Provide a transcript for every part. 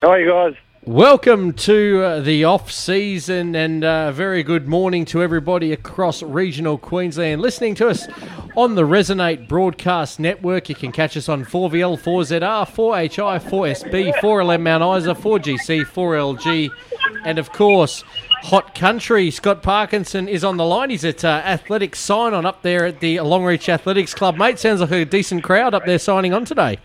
How are you guys? Welcome to uh, the off season and uh, very good morning to everybody across regional Queensland listening to us on the Resonate Broadcast Network. You can catch us on 4VL, 4ZR, 4HI, 4SB, 4LM Mount Isa, 4GC, 4LG, and of course, Hot Country. Scott Parkinson is on the line. He's at uh, Athletic Sign On up there at the Longreach Athletics Club. Mate, sounds like a decent crowd up there signing on today.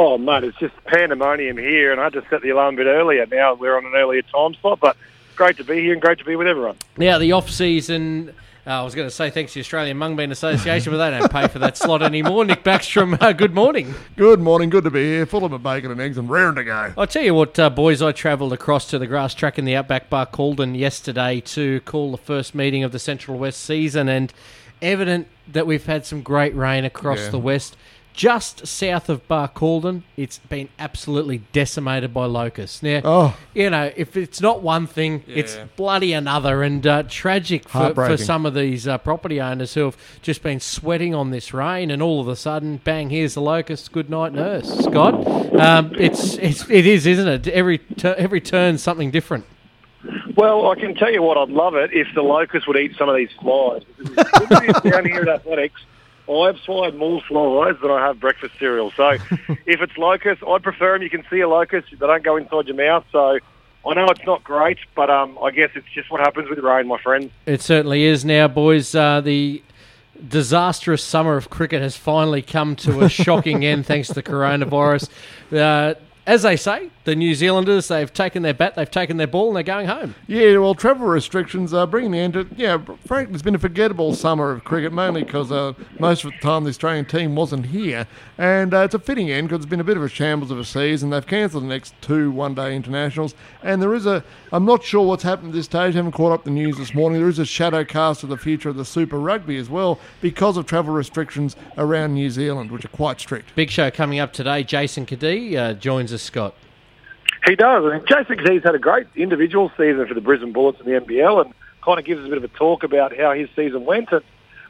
Oh, mate, it's just pandemonium here, and I had to set the alarm a bit earlier. Now we're on an earlier time slot, but great to be here and great to be with everyone. Now, the off season. Uh, I was going to say thanks to the Australian Mungbean Association, but they don't pay for that slot anymore. Nick Backstrom, uh, good morning. Good morning, good to be here. Full of bacon and eggs and raring to go. I'll tell you what, uh, boys, I travelled across to the grass track in the Outback Barcaldine yesterday to call the first meeting of the Central West season, and evident that we've had some great rain across Yeah. the West. Just south of Barcaldine, it's been absolutely decimated by locusts. Now, Oh. you know, if it's not one thing, it's bloody another, and uh, tragic for, for some of these uh, property owners who have just been sweating on this rain, and all of a sudden, bang! Here's the locusts. Good night, nurse. Scott, um, it's it's it is, isn't it? Every tur every turn, something different. Well, I can tell you what, I'd love it if the locusts would eat some of these flies. Down here at Athletics, I've swallowed more flies than I have breakfast cereal. So if it's locusts, I'd prefer them. You can see a locust; they don't go inside your mouth. So I know it's not great, but um, I guess it's just what happens with rain, my friend. It certainly is now, boys. Uh, the disastrous summer of cricket has finally come to a shocking end thanks to the coronavirus. Uh, as they say, the New Zealanders, they've taken their bat, they've taken their ball, and they're going home. Yeah, well, travel restrictions are bringing the end to. Yeah, frankly, it's been a forgettable summer of cricket, mainly because uh, most of the time the Australian team wasn't here. And uh, it's a fitting end because it's been a bit of a shambles of a season. They've cancelled the next two one day internationals. And there is a. I'm not sure what's happened at this stage. I haven't caught up the news this morning. There is a shadow cast of the future of the Super Rugby as well because of travel restrictions around New Zealand, which are quite strict. Big show coming up today. Jason Cadee uh, joins us, Scott. He does. I mean, Jason Keys had a great individual season for the Brisbane Bullets in the NBL and kind of gives us a bit of a talk about how his season went. And,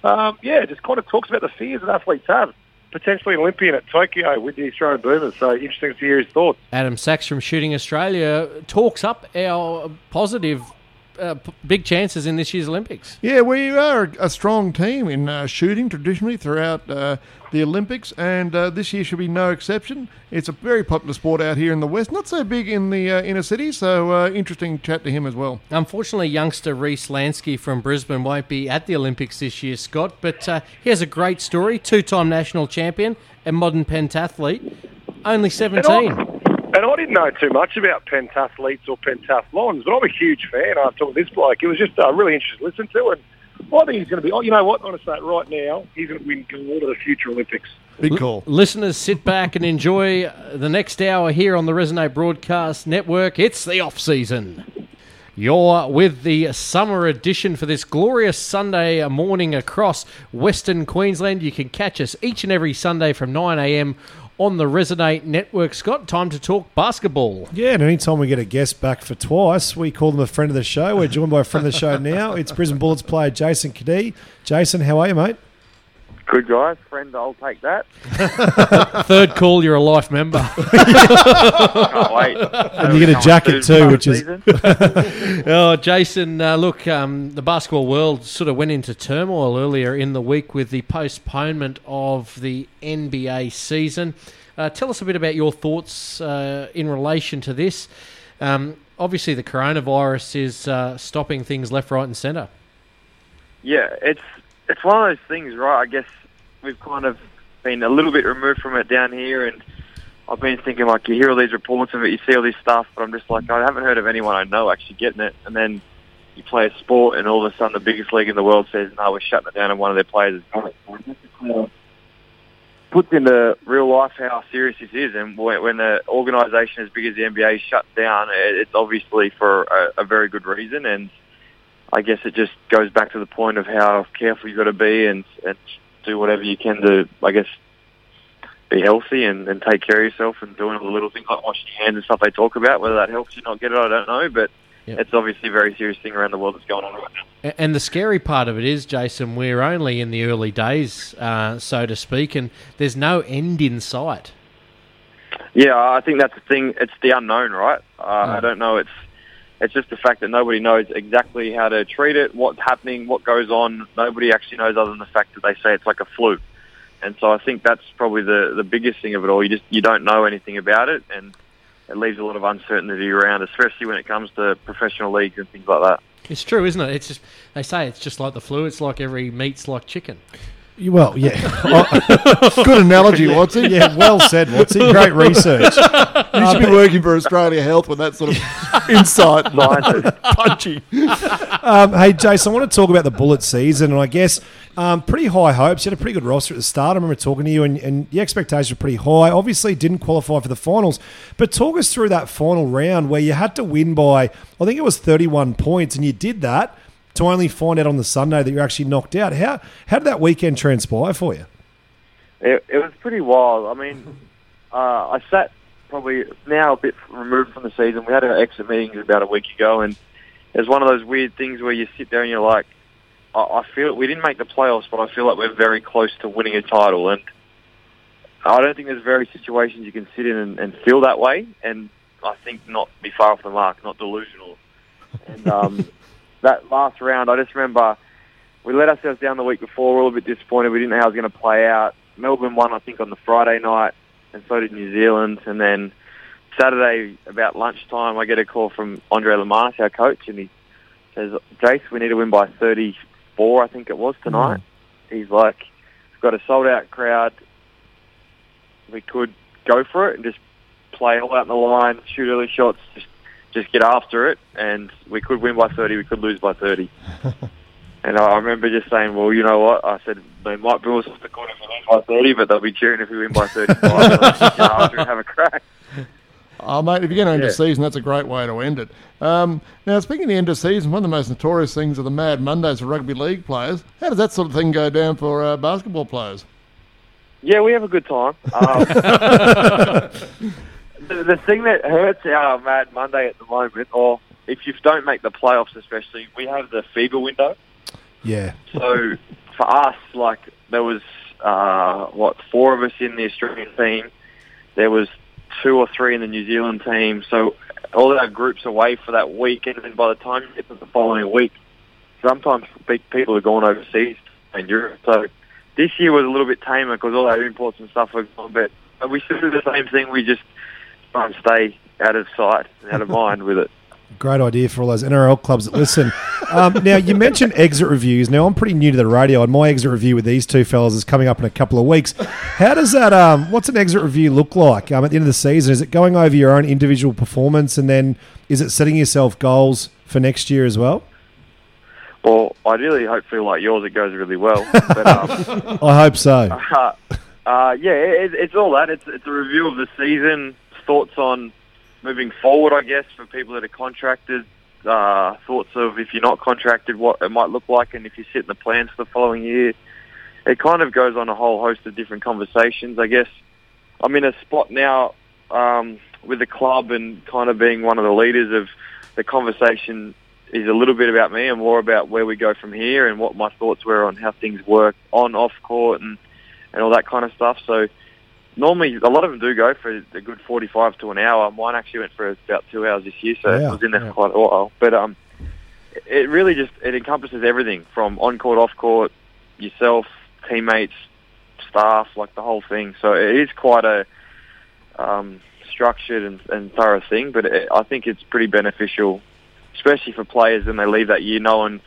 um, yeah, just kind of talks about the fears that athletes have. Potentially an Olympian at Tokyo with the Australian Boomers. So interesting to hear his thoughts. Adam Sachs from Shooting Australia talks up our positive, uh, big chances in this year's Olympics. Yeah, we are a, a strong team in uh, shooting traditionally throughout uh, the Olympics, and uh, this year should be no exception. It's a very popular sport out here in the West, not so big in the uh, inner city, so uh, interesting chat to him as well. Unfortunately, youngster Reese Lansky from Brisbane won't be at the Olympics this year, Scott, but uh, he has a great story. Two time national champion and modern pentathlete, only 17. And I didn't know too much about pentathletes or pentathlons, but I'm a huge fan after talking to this bloke. It was just uh, really interesting to listen to. And I think he's going to be, oh, you know what, I'm going to say it right now, he's going to win gold at the future Olympics. Big call. Listeners, sit back and enjoy uh, the next hour here on the Resonate Broadcast Network. It's the off season. You're with the summer edition for this glorious Sunday morning across Western Queensland. You can catch us each and every Sunday from 9am on the Resonate Network. Scott, time to talk basketball. Yeah, and anytime we get a guest back for twice, we call them a friend of the show. We're joined by a friend of the show now. It's Brisbane Bullets player Jason Cadee. Jason, how are you, mate? Good guys, friend. I'll take that. Third call, you're a life member. Can't wait. And you get a jacket too, which is Oh, Jason, uh, look, um, the basketball world sort of went into turmoil earlier in the week with the postponement of the NBA season. Uh, tell us a bit about your thoughts uh, in relation to this. Um, obviously, the coronavirus is uh, stopping things left, right, and centre. yeah. It's it's one of those things, right? I guess we've kind of been a little bit removed from it down here, and I've been thinking like you hear all these reports of it, you see all this stuff, but I'm just like I haven't heard of anyone I know actually getting it, and then. You play a sport, and all of a sudden, the biggest league in the world says, "No, we're shutting it down," and one of their players is got it. So puts into real life how serious this is, and when, when an organisation as big as the NBA shuts down, it, it's obviously for a, a very good reason, and I guess it just goes back to the point of how careful you've got to be and, and do whatever you can to, I guess, be healthy and, and take care of yourself and doing all the little things like washing your hands and stuff they talk about. Whether that helps you not get it, I don't know, but Yep. it's obviously a very serious thing around the world that's going on right now. And the scary part of it is, Jason, we're only in the early days, uh, so to speak, and there's no end in sight. Yeah, I think that's the thing. It's the unknown, right? Uh, I don't know. It's it's just the fact that nobody knows exactly how to treat it, what's happening, what goes on. Nobody actually knows other than the fact that they say it's like a flu. And so I think that's probably the the biggest thing of it all. You just you don't know anything about it, and it leaves a lot of uncertainty around, especially when it comes to professional leagues and things like that. It's true, isn't it? It's just they say it's just like the flu. It's like every meat's like chicken. Well, yeah. Good analogy, Watson. yeah, well said, Watson. Great research. You should be working for Australia Health with that sort of insight. Science. Punchy. Um, hey, Jason, I want to talk about the Bullet season, and I guess um, pretty high hopes. You had a pretty good roster at the start. I remember talking to you, and, and the expectations were pretty high. Obviously, didn't qualify for the finals, but talk us through that final round where you had to win by, I think it was 31 points, and you did that to only find out on the Sunday that you're actually knocked out. How how did that weekend transpire for you? It, it was pretty wild. I mean, uh, I sat probably now a bit removed from the season. We had our exit meetings about a week ago, and it's one of those weird things where you sit there and you're like, I, I feel we didn't make the playoffs, but I feel like we're very close to winning a title, and I don't think there's very situations you can sit in and, and feel that way, and I think not be far off the mark, not delusional. And um, that last round, I just remember we let ourselves down the week before. We were a little bit disappointed. We didn't know how it was going to play out. Melbourne won, I think, on the Friday night, and so did New Zealand. And then Saturday, about lunchtime, I get a call from Andrej Lemanis, our coach, and he says, Jace, we need to win by 34, I think it was, tonight. Mm. He's like, we've got a sold-out crowd. We could go for it and just play all out in the line, shoot early shots, just just get after it, and we could win by 30, we could lose by 30. and I remember just saying, well, you know what? I said, they might boo us off the corner if we lose by 30, but they'll be cheering if we win by 35. so let's get after and have a crack. Oh, mate, if you're going to end Yeah. a season, that's a great way to end it. Um, now, speaking of the end of season, one of the most notorious things are the Mad Mondays for rugby league players. How does that sort of thing go down for uh, basketball players? Yeah, we have a good time. Um, the, thing that hurts our Mad Monday at the moment, or if you don't make the playoffs especially, we have the FIBA window. Yeah. So for us, like there was uh, what four of us in the Australian team. There was two or three in the New Zealand team. So all our groups away for that week, and then by the time you get to the following week, sometimes pe- people are going overseas in Europe. So this year was a little bit tamer because all our imports and stuff were gone. But but we still do the same thing. We just try and stay out of sight and out of mind with it. Great idea for all those NRL clubs that listen. Um, now, you mentioned exit reviews. Now, I'm pretty new to the radio, and my exit review with these two fellas is coming up in a couple of weeks. How does that, um, what's an exit review look like um, at the end of the season? Is it going over your own individual performance, and then is it setting yourself goals for next year as well? Well, ideally, hopefully, like yours, it goes really well. But um, I hope so. Uh, uh, yeah, it, it's all that. It's it's a review of the season, thoughts on moving forward, I guess, for people that are contracted. Uh, thoughts of if you're not contracted, what it might look like, and if you sit in the plans for the following year. It kind of goes on a whole host of different conversations. I guess I'm in a spot now um, with the club and kind of being one of the leaders of the conversation is a little bit about me and more about where we go from here and what my thoughts were on how things work on, off court, and and all that kind of stuff. So normally a lot of them do go for a good 45 to an hour. Mine actually went for about two hours this year, so Yeah, I was in there yeah. for quite a while. But um, it really just it encompasses everything from on court, off court, yourself, teammates, staff, like the whole thing. So it is quite a um, structured and, and thorough thing, but it, I think it's pretty beneficial, especially for players when they leave that year knowing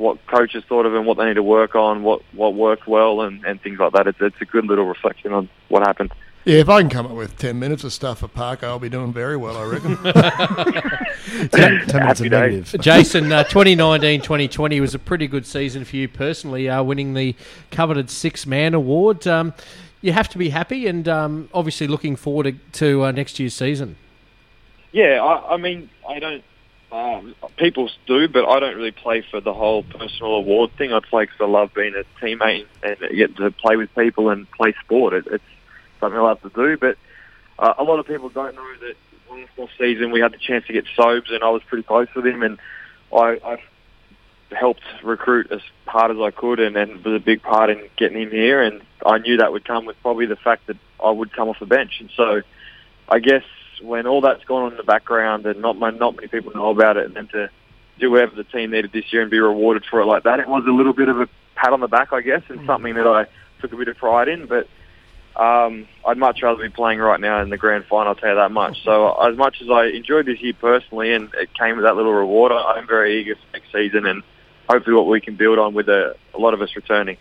what coaches thought of them, what they need to work on, what what worked well, and, and things like that. It's, it's a good little reflection on what happened. Yeah, if I can come up with 10 minutes of stuff for Parker, I'll be doing very well, I reckon. Ten, ten minutes Happy of days. negative. Jason, uh, 2019 2020 was a pretty good season for you personally, uh, winning the coveted Sixth Man Award. Um, you have to be happy and um, obviously looking forward to, to uh, next year's season. Yeah, I, I mean, I don't. Um, people do, but I don't really play for the whole personal award thing. I play because I love being a teammate and get to play with people and play sport. It, it's something I love to do. But uh, a lot of people don't know that last off season we had the chance to get Sobes, and I was pretty close with him, and I, I helped recruit as hard as I could, and, and was a big part in getting him here. And I knew that would come with probably the fact that I would come off the bench, and so I guess when all that's gone on in the background and not not many people know about it, and then to do whatever the team needed this year and be rewarded for it like that, it was a little bit of a pat on the back, I guess, and something that I took a bit of pride in. But um, I'd much rather be playing right now in the grand final. I'll tell you that much. So as much as I enjoyed this year personally, and it came with that little reward, I'm very eager for next season and hopefully what we can build on with a, a lot of us returning.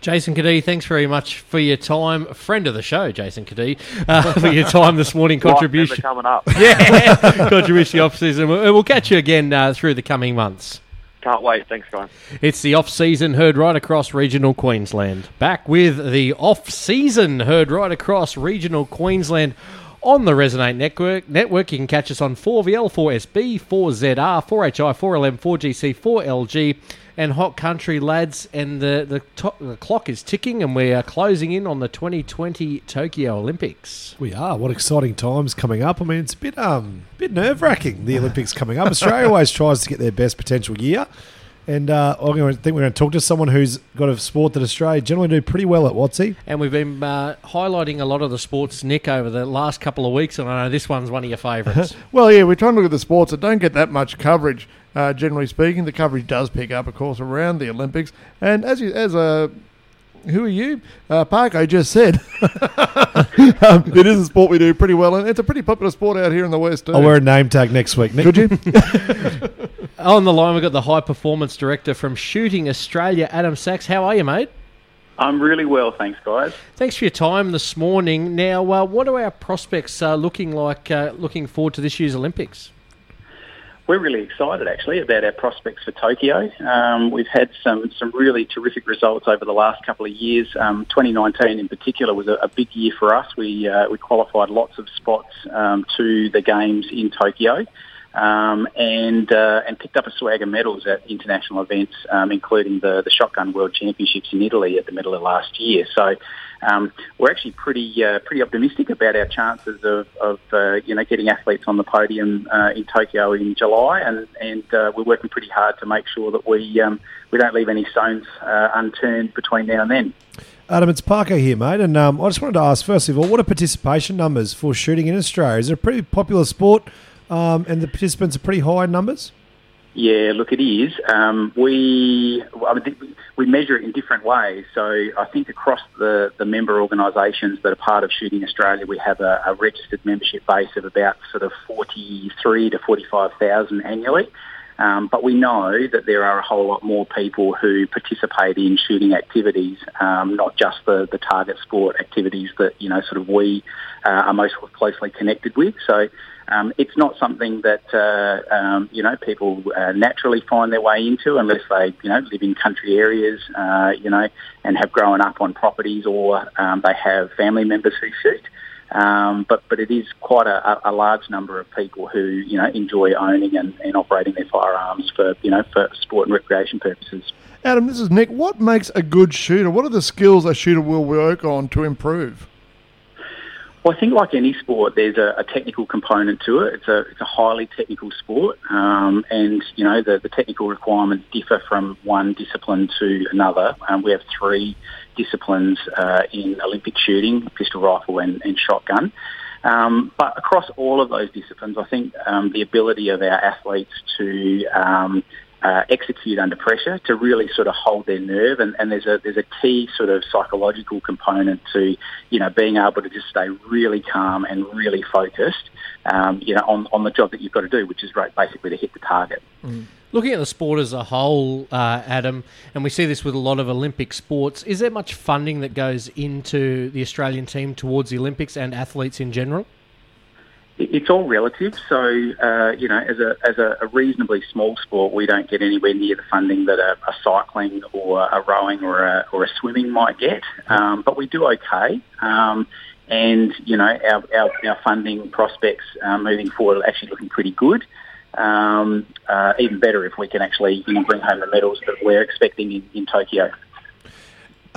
Jason Cadee, thanks very much for your time. Friend of the show, Jason Cadee, uh, for your time this morning. Contribution. coming up. yeah, contribution off season. We'll, we'll catch you again uh, through the coming months. Can't wait. Thanks, guys. It's the off season heard right across regional Queensland. Back with the off season heard right across regional Queensland on the Resonate Network. Network, you can catch us on 4VL, 4SB, 4ZR, 4HI, 4LM, 4GC, 4LG, and Hot Country lads. And the the, to- the clock is ticking, and we are closing in on the 2020 Tokyo Olympics. We are. What exciting times coming up. I mean, it's a bit um bit nerve wracking, the Olympics coming up. Australia always tries to get their best potential year. And uh, I'm going to think we're going to talk to someone who's got a sport that Australia generally do pretty well at. What's he? And we've been uh, highlighting a lot of the sports, Nick, over the last couple of weeks, and I know this one's one of your favourites. Well, yeah, we're trying to look at the sports that don't get that much coverage. Uh, generally speaking, the coverage does pick up, of course, around the Olympics. And as you, as a who are you? Uh, Parko just said um, it is a sport we do pretty well, and it's a pretty popular sport out here in the West. Too. I'll wear a name tag next week. Nick. Could you? On the line, we've got the high performance director from Shooting Australia, Adam Sachs. How are you, mate? I'm really well, thanks, guys. Thanks for your time this morning. Now, uh, what are our prospects uh, looking like uh, looking forward to this year's Olympics? We're really excited, actually, about our prospects for Tokyo. Um, we've had some, some really terrific results over the last couple of years. Um, 2019, in particular, was a, a big year for us. We uh, we qualified lots of spots um, to the games in Tokyo. Um, and uh, and picked up a swag of medals at international events, um, including the the Shotgun World Championships in Italy at the middle of last year. So um, we're actually pretty uh, pretty optimistic about our chances of, of uh, you know getting athletes on the podium uh, in Tokyo in July, and and uh, we're working pretty hard to make sure that we um, we don't leave any stones uh, unturned between now and then. Adam, it's Parker here, mate. And um, I just wanted to ask, first of all, what are participation numbers for shooting in Australia? Is it a pretty popular sport um, and the participants are pretty high numbers? Yeah, look, it is. Um, we I mean, we measure it in different ways. So I think across the, the member organisations that are part of Shooting Australia, we have a, a registered membership base of about sort of forty three to forty five thousand annually. Um, but we know that there are a whole lot more people who participate in shooting activities, um, not just the, the target sport activities that you know sort of we uh, are most closely connected with. So um, it's not something that uh, um, you know people uh, naturally find their way into unless they you know live in country areas, uh, you know, and have grown up on properties or um, they have family members who shoot. Um, but but it is quite a, a large number of people who you know enjoy owning and, and operating their firearms for you know for sport and recreation purposes. Adam, this is Nick. What makes a good shooter? What are the skills a shooter will work on to improve? Well, I think like any sport, there's a, a technical component to it. It's a it's a highly technical sport, um, and you know the, the technical requirements differ from one discipline to another. Um, we have three disciplines uh, in Olympic shooting: pistol rifle and, and shotgun. Um, but across all of those disciplines, I think um, the ability of our athletes to um, uh, execute under pressure to really sort of hold their nerve. And, and there's a there's a key sort of psychological component to you know being able to just stay really calm and really focused um, you know on, on the job that you've got to do which is right, basically to hit the target. Looking at the sport as a whole, uh, Adam, and we see this with a lot of Olympic sports, is there much funding that goes into the Australian team towards the Olympics and athletes in general? It- it's all relative. So, uh, you know, as a as a, a reasonably small sport, we don't get anywhere near the funding that a, a cycling or a rowing or a, or a swimming might get. Um, but we do okay. Um, and you know, our our, our funding prospects uh, moving forward are actually looking pretty good. Um, uh, even better if we can actually you know, bring home the medals that we're expecting in, in Tokyo.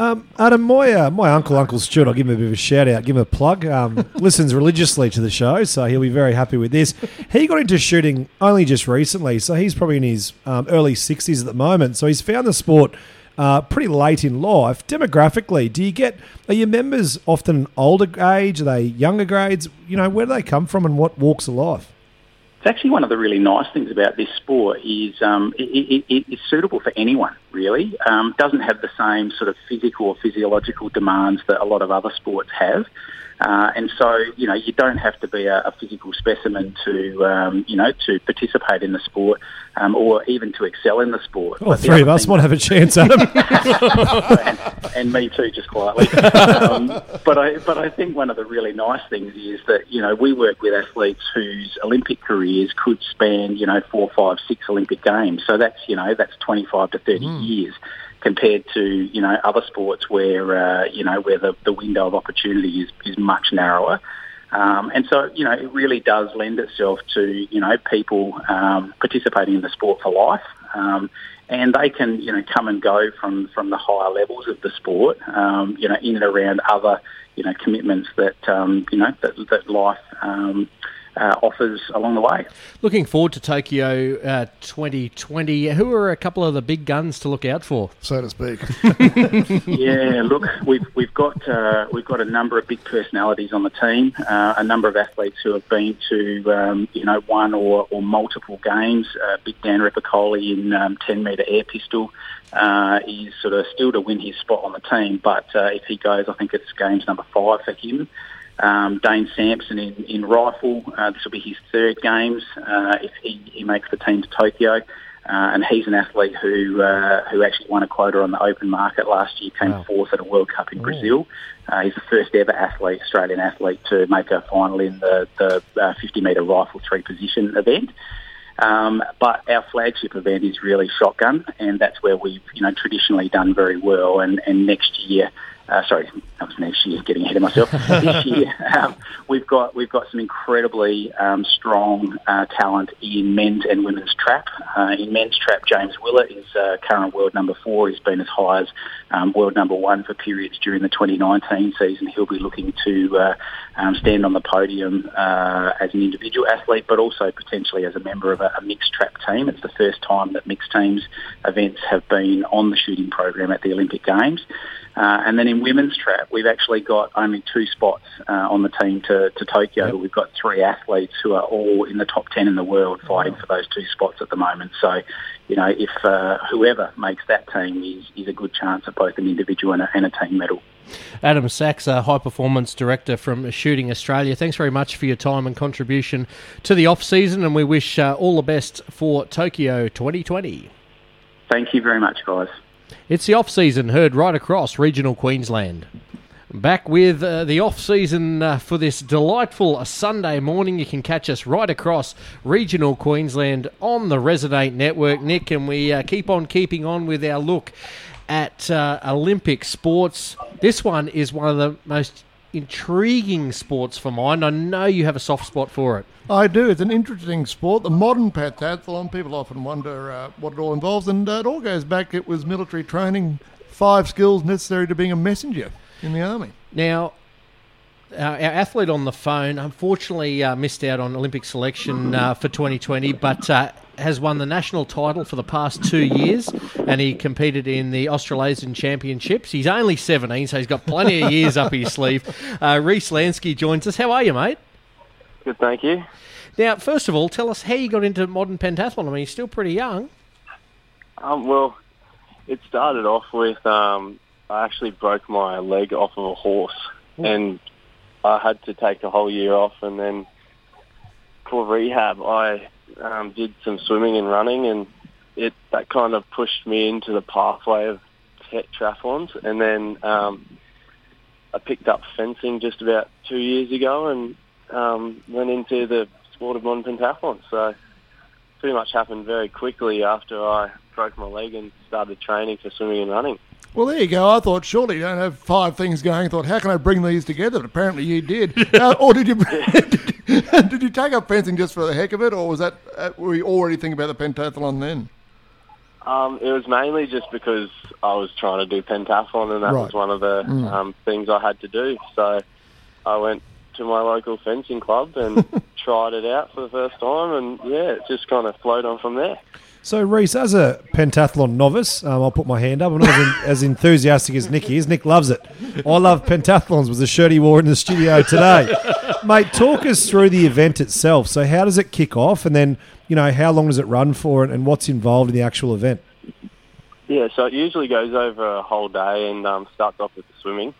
Um, Adam, my uh, my uncle, Uncle Stuart, I'll give him a bit of a shout out, give him a plug. Um, listens religiously to the show, so he'll be very happy with this. He got into shooting only just recently, so he's probably in his um, early sixties at the moment. So he's found the sport uh, pretty late in life. Demographically, do you get are your members often older age? Are they younger grades? You know, where do they come from, and what walks of life? It's actually one of the really nice things about this sport is um, it, it, it, it's suitable for anyone, really. Um, doesn't have the same sort of physical or physiological demands that a lot of other sports have. Uh, and so, you know, you don't have to be a, a physical specimen to, um, you know, to participate in the sport um, or even to excel in the sport. Well, three of us might have a chance, Adam. and, and, me too, just quietly. Um, but I, but I think one of the really nice things is that you know we work with athletes whose Olympic careers could span, you know, four, five, six Olympic games. So that's you know that's twenty five to thirty mm. years compared to you know other sports where uh, you know where the, the window of opportunity is, is much narrower. Um, and so, you know, it really does lend itself to, you know, people um, participating in the sport for life. Um, and they can, you know, come and go from, from the higher levels of the sport, um, you know, in and around other, you know, commitments that, um, you know, that, that life um, uh, offers along the way. Looking forward to Tokyo uh, 2020. Who are a couple of the big guns to look out for, so to speak? yeah, look, we've we've got uh, we've got a number of big personalities on the team. Uh, a number of athletes who have been to um, you know one or, or multiple games. Uh, big Dan Repacholi in um, 10 metre air pistol. Uh, he's sort of still to win his spot on the team, but if he goes, I think it's games number five for him. Um, Dane Sampson in, in rifle. Uh, this will be his third games uh, if he, he makes the team to Tokyo. Uh, and he's an athlete who uh, who actually won a quota on the open market last year, came wow. fourth at a World Cup in Ooh. Brazil. Uh, he's the first ever athlete, Australian athlete, to make a final in the, the uh, 50 metre rifle three position event. Um, but our flagship event is really shotgun, and that's where we've you know traditionally done very well. And, and next year uh, sorry, that was next year. Getting ahead of myself. this year, um, we've got we've got some incredibly um, strong uh, talent in men's and women's trap. Uh, in men's trap, James Willett is uh, current world number four. He's been as high as um, world number one for periods during the 2019 season. He'll be looking to uh, um, stand on the podium uh, as an individual athlete, but also potentially as a member of a, a mixed trap team. It's the first time that mixed teams events have been on the shooting program at the Olympic Games. Uh, and then in women's trap, we've actually got only two spots uh, on the team to, to Tokyo. Yep. We've got three athletes who are all in the top 10 in the world fighting for those two spots at the moment. So, you know, if uh, whoever makes that team is, is a good chance of both an individual and a, and a team medal. Adam Sachs, a high performance director from Shooting Australia. Thanks very much for your time and contribution to the off season, and we wish uh, all the best for Tokyo 2020. Thank you very much, guys. It's the off season heard right across regional Queensland. Back with uh, the off season uh, for this delightful Sunday morning. You can catch us right across regional Queensland on the Resonate Network, Nick, and we uh, keep on keeping on with our look at uh, Olympic sports. This one is one of the most intriguing sports for mine. I know you have a soft spot for it. I do. It's an interesting sport. The modern pentathlon, people often wonder uh, what it all involves, and uh, it all goes back. It was military training, five skills necessary to being a messenger in the army. Now, our athlete on the phone unfortunately uh, missed out on Olympic selection uh, for 2020, but uh, has won the national title for the past two years, and he competed in the Australasian Championships. He's only 17, so he's got plenty of years up his sleeve. Uh, Reese Lansky joins us. How are you, mate? Good, thank you. Now, first of all, tell us how you got into modern pentathlon. I mean, you're still pretty young. Um, well, it started off with um, I actually broke my leg off of a horse, Ooh. and I had to take a whole year off, and then for rehab, I um, did some swimming and running, and it that kind of pushed me into the pathway of triathlons, and then um, I picked up fencing just about two years ago, and um, went into the sport of modern pentathlon. So pretty much happened very quickly after I broke my leg and started training for swimming and running. Well, there you go. I thought surely you don't have five things going. I thought, how can I bring these together? But apparently you did. uh, or did you? did you take up fencing just for the heck of it, or was that uh, were you already thinking about the pentathlon then? Um, it was mainly just because I was trying to do pentathlon, and that right. was one of the mm. um, things I had to do. So I went to my local fencing club and tried it out for the first time, and yeah, it just kind of flowed on from there. So, Reese, as a pentathlon novice, um, I'll put my hand up. I'm not as, as enthusiastic as Nick is. Nick loves it. I love pentathlons, was the shirt he wore in the studio today. Mate, talk us through the event itself. So, how does it kick off? And then, you know, how long does it run for and, and what's involved in the actual event? Yeah, so it usually goes over a whole day and um, starts off with the swimming,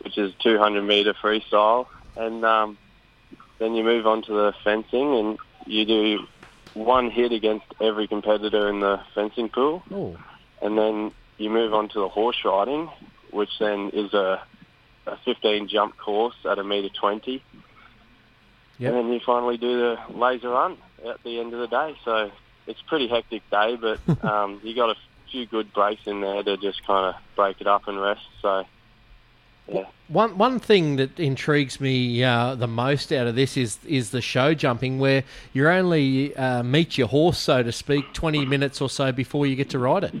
which is 200 metre freestyle, and um, then you move on to the fencing and you do one hit against every competitor in the fencing pool, Oh, and then you move on to the horse riding, which then is a, a 15 jump course at a metre 20, Yep. and then you finally do the laser run at the end of the day. So it's a pretty hectic day, but um, you got a few good breaks in there to just kind of break it up and rest. So yeah. One one thing that intrigues me uh, the most out of this is is the show jumping, where you only uh, meet your horse, so to speak, twenty minutes or so before you get to ride it.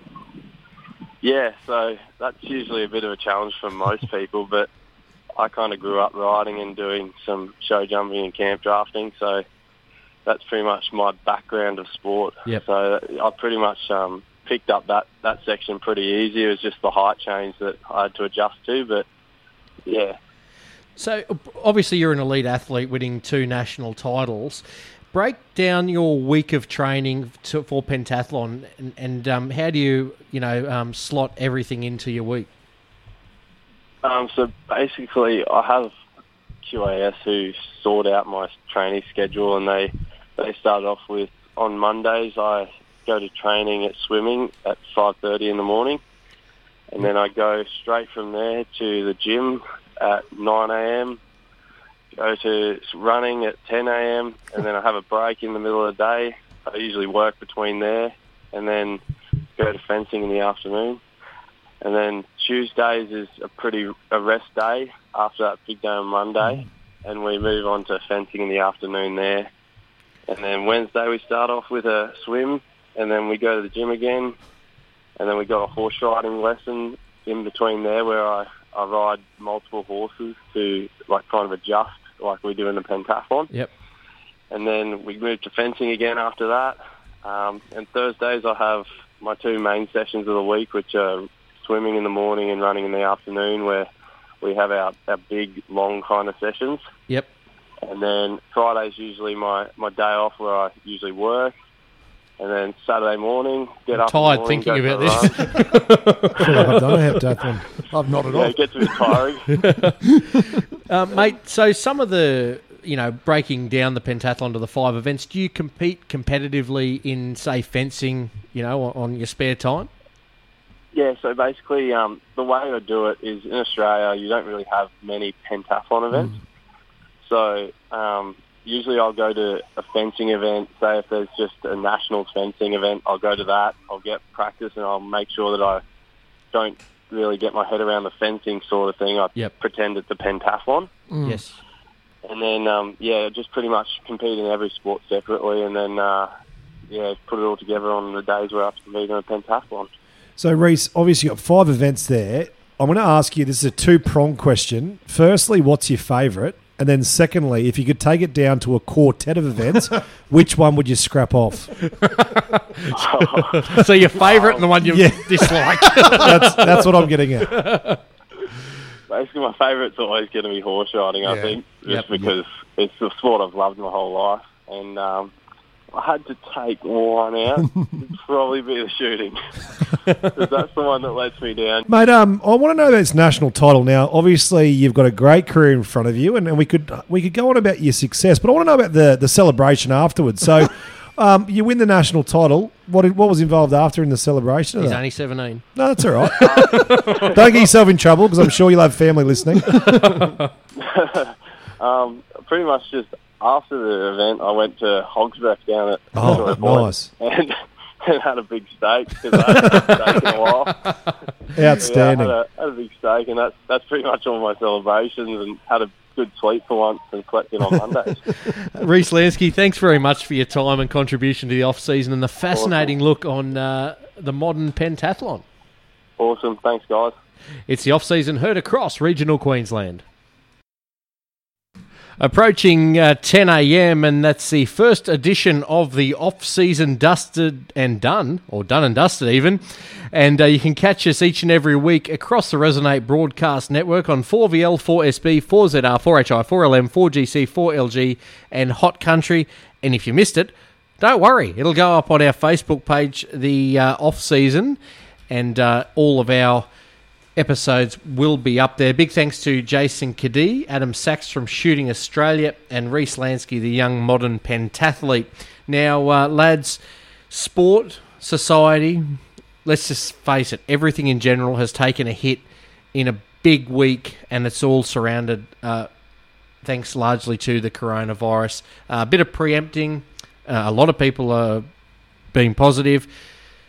Yeah, so that's usually a bit of a challenge for most people, but I kind of grew up riding and doing some show jumping and camp drafting, so that's pretty much my background of sport. Yep. So I pretty much um, picked up that, that section pretty easy. It was just the height change that I had to adjust to, but yeah. So obviously you're an elite athlete, winning two national titles. Break down your week of training to, for pentathlon, and, and um, how do you you know um, slot everything into your week? Um, so basically, I have QAS who sort out my training schedule, and they they start off with on Mondays I go to training at swimming at five thirty in the morning, and then I go straight from there to the gym at nine a.m. Go to running at ten a.m. and then I have a break in the middle of the day. I usually work between there, and then go to fencing in the afternoon. And then Tuesdays is a pretty a rest day after that big day on Monday, and we move on to fencing in the afternoon there. And then Wednesday we start off with a swim, and then we go to the gym again, and then we got a horse riding lesson in between there where I, I ride multiple horses to like kind of adjust like we do in the pentathlon. Yep. And then we move to fencing again after that. Um, and Thursdays I have my two main sessions of the week, which are swimming in the morning and running in the afternoon, where we have our, our big, long kind of sessions. Yep. And then Friday's usually my, my day off where I usually work. And then Saturday morning, get up. in the Tired morning, thinking go about this. run. I feel like I've done a heptathlon. I've nodded yeah, off. it gets a bit tiring. Uh, mate, so some of the, you know, breaking down the pentathlon to the five events, do you compete competitively in, say, fencing, you know, on, on your spare time? Yeah, so basically, um, the way I do it is in Australia, you don't really have many pentathlon events. So um, usually I'll go to a fencing event. Say if there's just a national fencing event, I'll go to that. I'll get practice and I'll make sure that I don't really get my head around the fencing sort of thing. I Yep. pretend it's a pentathlon. Yes. And then, um, yeah, just pretty much compete in every sport separately and then, uh, yeah, put it all together on the days where I have to compete in a pentathlon. So, Reese, obviously, you've got five events there. I'm going to ask you this is a two prong question. Firstly, what's your favourite? And then, secondly, if you could take it down to a quartet of events, which one would you scrap off? So your favourite and the one you Yeah. dislike. That's, that's what I'm getting at. Basically, my favourite's always going to be horse riding. I Yeah. think just Yep. because it's the sport I've loved my whole life, and um, I had to take one out. It'd probably be the shooting, 'Cause that's the one that lets me down. Mate, um, I want to know about this national title. Now, obviously, you've got a great career in front of you, and, and we could we could go on about your success, but I want to know about the, the celebration afterwards. So, um, you win the national title. What what was involved after in the celebration? of He's that? only 17. No, that's all right. Don't get yourself in trouble because I'm sure you'll have family listening. Um, pretty much just after the event, I went to Hogs Breath down at Oh, Point nice. and, and had a big steak because I hadn't had a steak in a while. Outstanding. Yeah, I had a, had a big steak, and that's that's pretty much all my celebrations, and had a good sleep for once, and in on Mondays. Reese Lansky, thanks very much for your time and contribution to the off season and the fascinating look on uh, the modern pentathlon. awesome, thanks guys. It's the off season heard across regional Queensland. Approaching uh, 10 a.m., and that's the first edition of the off season dusted and done, or done and dusted even. And uh, you can catch us each and every week across the Resonate Broadcast Network on 4VL, 4SB, 4ZR, 4HI, 4LM, 4GC, 4LG, and Hot Country. And if you missed it, don't worry, it'll go up on our Facebook page, the uh, off season, and uh, all of our episodes will be up there. Big thanks to Jason Cadee, Adam Sachs from Shooting Australia, and Reese Lansky, the young modern pentathlete. Now, uh, lads, sport, society, let's just face it, everything in general has taken a hit in a big week, and it's all surrounded, uh, thanks largely to the coronavirus. Uh, a bit of preempting. Uh, a lot of people are being positive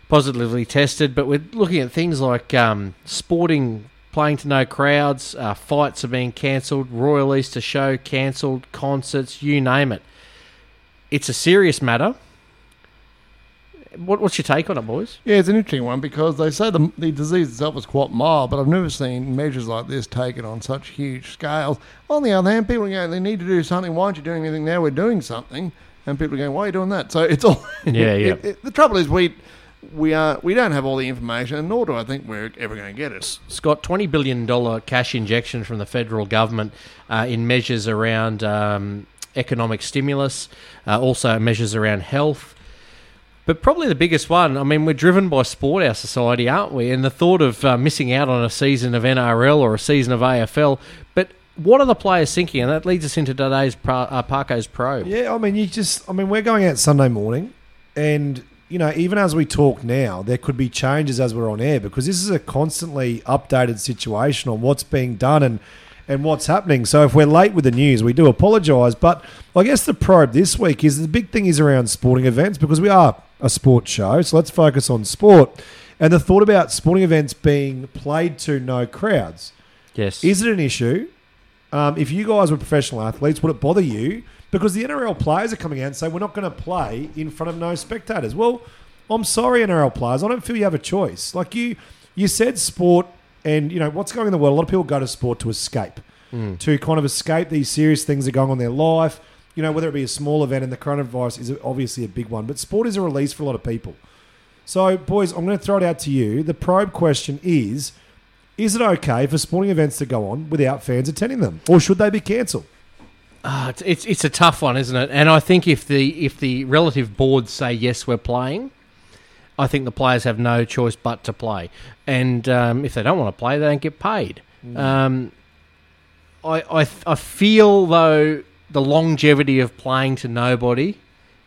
positively tested, but we're looking at things like um, sporting, playing to no crowds, uh, fights are being cancelled, Royal Easter show cancelled, concerts, you name it. It's a serious matter. What, what's your take on it, boys? Yeah, it's an interesting one because they say the, the disease itself is quite mild, but I've never seen measures like this taken on such huge scales. On the other hand, people are going, they need to do something. Why aren't you doing anything now? We're doing something. And people are going, why are you doing that? So it's all. Yeah, yeah. it- it- the trouble is, we we are we don't have all the information, nor do I think we're ever going to get it. Scott, twenty billion dollar cash injection from the federal government uh, in measures around um, economic stimulus, uh, also measures around health. But probably the biggest one. I mean, we're driven by sport, our society, aren't we? And the thought of uh, missing out on a season of NRL or a season of AFL. But what are the players thinking? And that leads us into today's pro, uh, Parco's probe. Yeah, I mean, you just, I mean, we're going out Sunday morning, and you know, even as we talk now, there could be changes as we're on air because this is a constantly updated situation on what's being done and and what's happening. So if we're late with the news, we do apologise. But I guess the probe this week is the big thing is around sporting events because we are a sports show. So let's focus on sport. And the thought about sporting events being played to no crowds. Yes. Is it an issue? Um, if you guys were professional athletes, would it bother you? Because the NRL players are coming out and say we're not going to play in front of no spectators. Well, I'm sorry, NRL players. I don't feel you have a choice. Like you, you said sport, and you know what's going on in the world. A lot of people go to sport to escape, hmm. to kind of escape these serious things that are going on in their life. You know, whether it be a small event, and the coronavirus is obviously a big one, but sport is a release for a lot of people. So, boys, I'm going to throw it out to you. The probe question is Is it okay for sporting events to go on without fans attending them? Or should they be cancelled? Ah, it's, it's it's a tough one, isn't it? And I think if the if the relative boards say yes, we're playing, I think the players have no choice but to play. And um, if they don't want to play, they don't get paid. Um, I, I I feel though the longevity of playing to nobody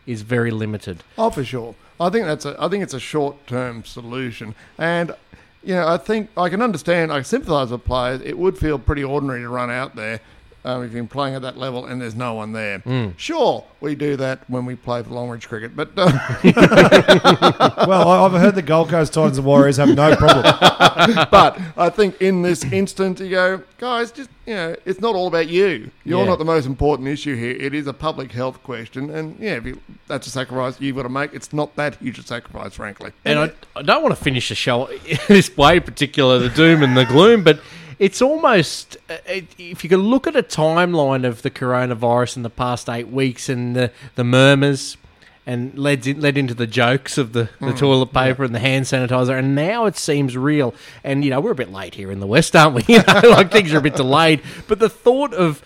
is very limited. Oh, for sure. I think that's a. I think it's a short-term solution, and you know, I think I can understand. I sympathise with players. It would feel pretty ordinary to run out there um, if you're playing at that level and there's no one there. Sure, we do that when we play for Longreach cricket, but uh, well, I- I've heard the Gold Coast Titans and Warriors have no problem. but I think in this instance, you go, guys, just you know, it's not all about you. You're Yeah. not the most important issue here. It is a public health question, and yeah, if you, that's a sacrifice you've got to make. It's not that huge a sacrifice, frankly. And I, I don't want to finish the show this way, particular the doom and the gloom, but it's almost uh, it, if you can look at a timeline of the coronavirus in the past eight weeks and the, the murmurs and led in, led into the jokes of the, the toilet paper and the hand sanitizer, and now it seems real. And you know we're a bit late here in the west, aren't we? You know, like things are a bit delayed, but the thought of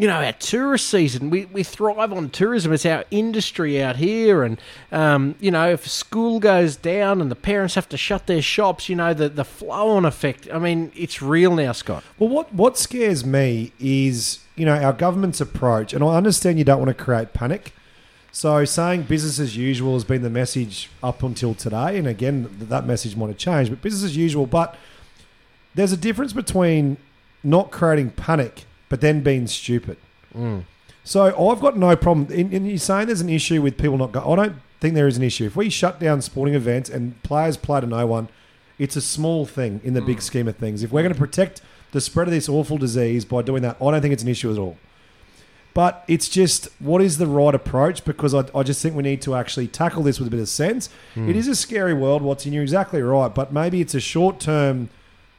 you know, our tourist season, we, we thrive on tourism. It's our industry out here. And, um, you know, if school goes down and the parents have to shut their shops, you know, the, the flow on effect. I mean, it's real now, Scott. Well, what, what scares me is, you know, our government's approach, and I understand you don't want to create panic. So saying business as usual has been the message up until today, and again, that message might have changed, but business as usual. But there's a difference between not creating panic but then being stupid. So I've got no problem. And and you're saying there's an issue with people not going. I don't think there is an issue. If we shut down sporting events and players play to no one, it's a small thing in the big mm. scheme of things. If we're going to protect the spread of this awful disease by doing that, I don't think it's an issue at all. But it's just what is the right approach? Because I, I just think we need to actually tackle this with a bit of sense. Mm. It is a scary world, what's in you're exactly right. But maybe it's a short term,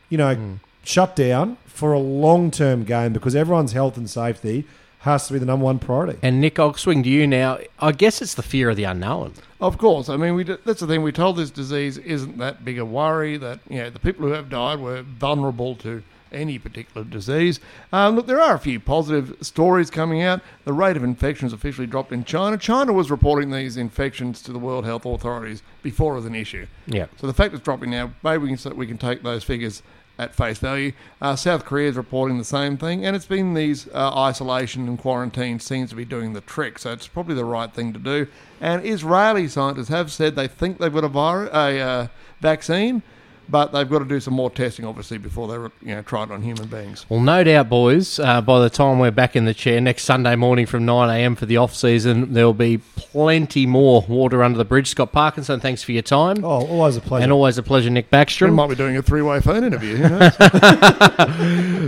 you know, mm. Shutdown for a long term game because everyone's health and safety has to be the number one priority. And Nick, I'll swing to you now. I guess it's the fear of the unknown. Of course, I mean we d- that's the thing. We told this disease isn't that big a worry. That you know the people who have died were vulnerable to any particular disease. Um, look, there are a few positive stories coming out. The rate of infections officially dropped in China. China was reporting these infections to the World Health authorities before it was an issue. Yeah. So the fact it's dropping now, maybe we can we can take those figures at face value. Uh, South Korea is reporting the same thing, and it's been these uh, isolation and quarantine seems to be doing the trick. So it's probably the right thing to do. And Israeli scientists have said they think they've got a virus, a uh, vaccine, but they've got to do some more testing, obviously, before they you know try it on human beings. Well, no doubt, boys. Uh, by the time we're back in the chair next Sunday morning from 9 a.m. for the off season, there'll be plenty more water under the bridge. Scott Parkinson, thanks for your time. Oh, always a pleasure. And always a pleasure, Nick Baxter. We might be doing a three-way phone interview. Who knows?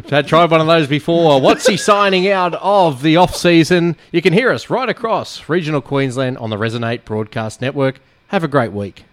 Tried one of those before. What's he signing out of the off season? You can hear us right across regional Queensland on the Resonate Broadcast Network. Have a great week.